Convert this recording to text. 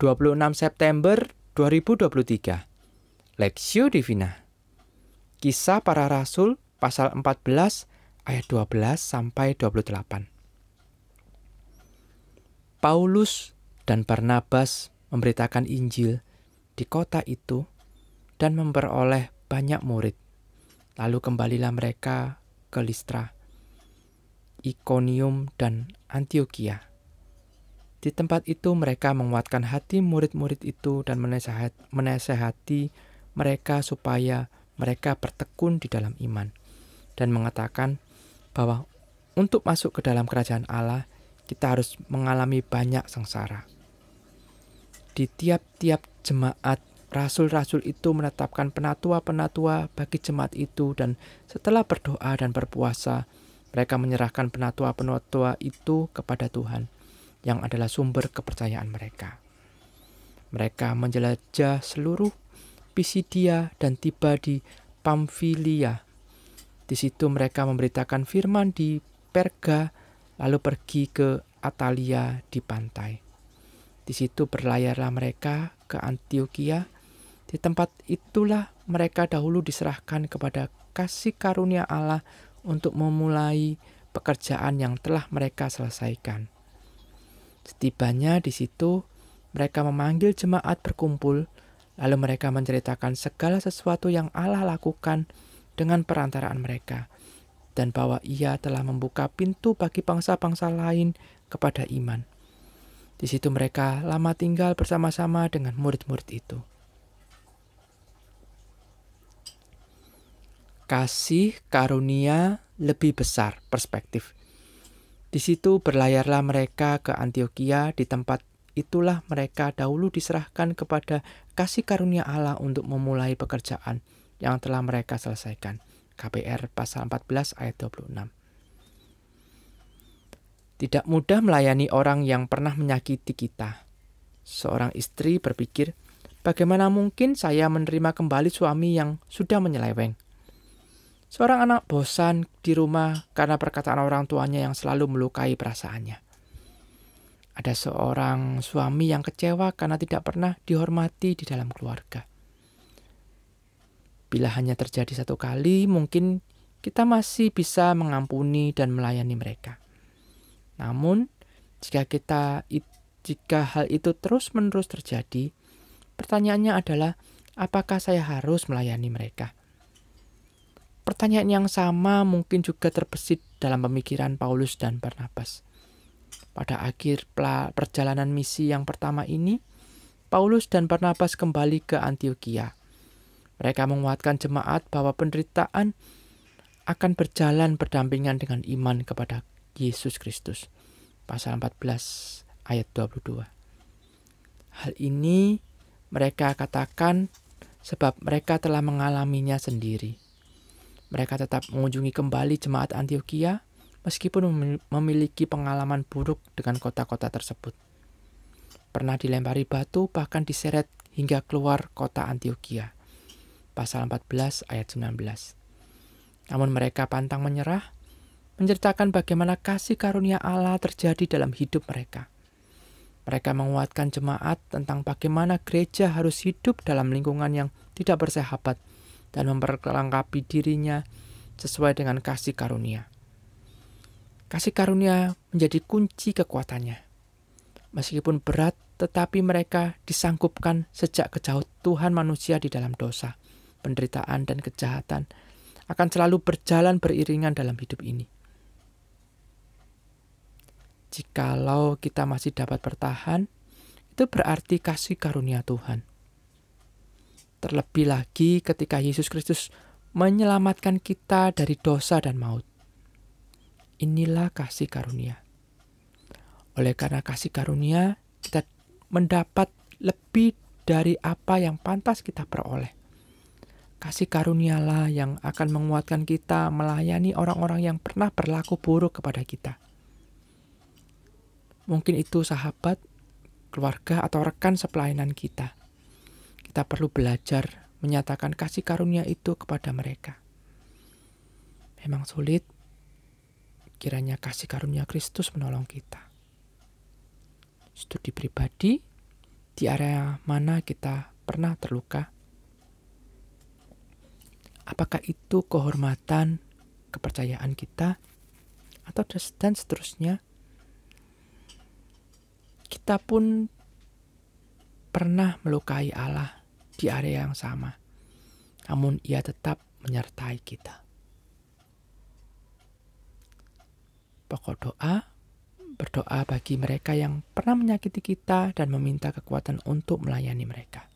26 September 2023. Lexio Divina. Kisah para Rasul pasal 14 ayat 12 sampai 28. Paulus dan Barnabas memberitakan Injil di kota itu dan memperoleh banyak murid. Lalu kembalilah mereka ke Listra, Ikonium, dan Antioquia. Di tempat itu mereka menguatkan hati murid-murid itu dan menasehati mereka supaya mereka bertekun di dalam iman dan mengatakan bahwa untuk masuk ke dalam kerajaan Allah kita harus mengalami banyak sengsara. Di tiap-tiap jemaat rasul-rasul itu menetapkan penatua-penatua bagi jemaat itu dan setelah berdoa dan berpuasa mereka menyerahkan penatua-penatua itu kepada Tuhan yang adalah sumber kepercayaan mereka. Mereka menjelajah seluruh Pisidia dan tiba di Pamfilia. Di situ mereka memberitakan firman di Perga, lalu pergi ke Atalia di pantai. Di situ berlayarlah mereka ke Antioquia. Di tempat itulah mereka dahulu diserahkan kepada kasih karunia Allah untuk memulai pekerjaan yang telah mereka selesaikan. Setibanya di situ, mereka memanggil jemaat berkumpul, lalu mereka menceritakan segala sesuatu yang Allah lakukan dengan perantaraan mereka, dan bahwa Ia telah membuka pintu bagi bangsa-bangsa lain kepada iman. Di situ mereka lama tinggal bersama-sama dengan murid-murid itu. Kasih karunia lebih besar perspektif di situ berlayarlah mereka ke Antioquia, di tempat itulah mereka dahulu diserahkan kepada kasih karunia Allah untuk memulai pekerjaan yang telah mereka selesaikan. KPR pasal 14 ayat 26. Tidak mudah melayani orang yang pernah menyakiti kita. Seorang istri berpikir, bagaimana mungkin saya menerima kembali suami yang sudah menyeleweng? Seorang anak bosan di rumah karena perkataan orang tuanya yang selalu melukai perasaannya. Ada seorang suami yang kecewa karena tidak pernah dihormati di dalam keluarga. Bila hanya terjadi satu kali, mungkin kita masih bisa mengampuni dan melayani mereka. Namun, jika kita jika hal itu terus-menerus terjadi, pertanyaannya adalah apakah saya harus melayani mereka? Pertanyaan yang sama mungkin juga terbesit dalam pemikiran Paulus dan Barnabas. Pada akhir perjalanan misi yang pertama ini, Paulus dan Barnabas kembali ke Antioquia. Mereka menguatkan jemaat bahwa penderitaan akan berjalan berdampingan dengan iman kepada Yesus Kristus. Pasal 14 ayat 22. Hal ini mereka katakan sebab mereka telah mengalaminya sendiri. Mereka tetap mengunjungi kembali jemaat Antioquia meskipun memiliki pengalaman buruk dengan kota-kota tersebut. Pernah dilempari batu bahkan diseret hingga keluar kota Antioquia. Pasal 14 ayat 19. Namun mereka pantang menyerah, menceritakan bagaimana kasih karunia Allah terjadi dalam hidup mereka. Mereka menguatkan jemaat tentang bagaimana gereja harus hidup dalam lingkungan yang tidak bersahabat dan memperlengkapi dirinya sesuai dengan kasih karunia. Kasih karunia menjadi kunci kekuatannya. Meskipun berat, tetapi mereka disanggupkan sejak kejauh Tuhan manusia di dalam dosa, penderitaan, dan kejahatan akan selalu berjalan beriringan dalam hidup ini. Jikalau kita masih dapat bertahan, itu berarti kasih karunia Tuhan. Terlebih lagi ketika Yesus Kristus menyelamatkan kita dari dosa dan maut. Inilah kasih karunia. Oleh karena kasih karunia, kita mendapat lebih dari apa yang pantas kita peroleh. Kasih karunialah yang akan menguatkan kita melayani orang-orang yang pernah berlaku buruk kepada kita. Mungkin itu sahabat, keluarga, atau rekan sepelainan kita kita perlu belajar menyatakan kasih karunia itu kepada mereka. Memang sulit, kiranya kasih karunia Kristus menolong kita. Studi pribadi, di area mana kita pernah terluka? Apakah itu kehormatan, kepercayaan kita, atau dan seterusnya? Kita pun pernah melukai Allah di area yang sama, namun Ia tetap menyertai kita. Pokok doa berdoa bagi mereka yang pernah menyakiti kita dan meminta kekuatan untuk melayani mereka.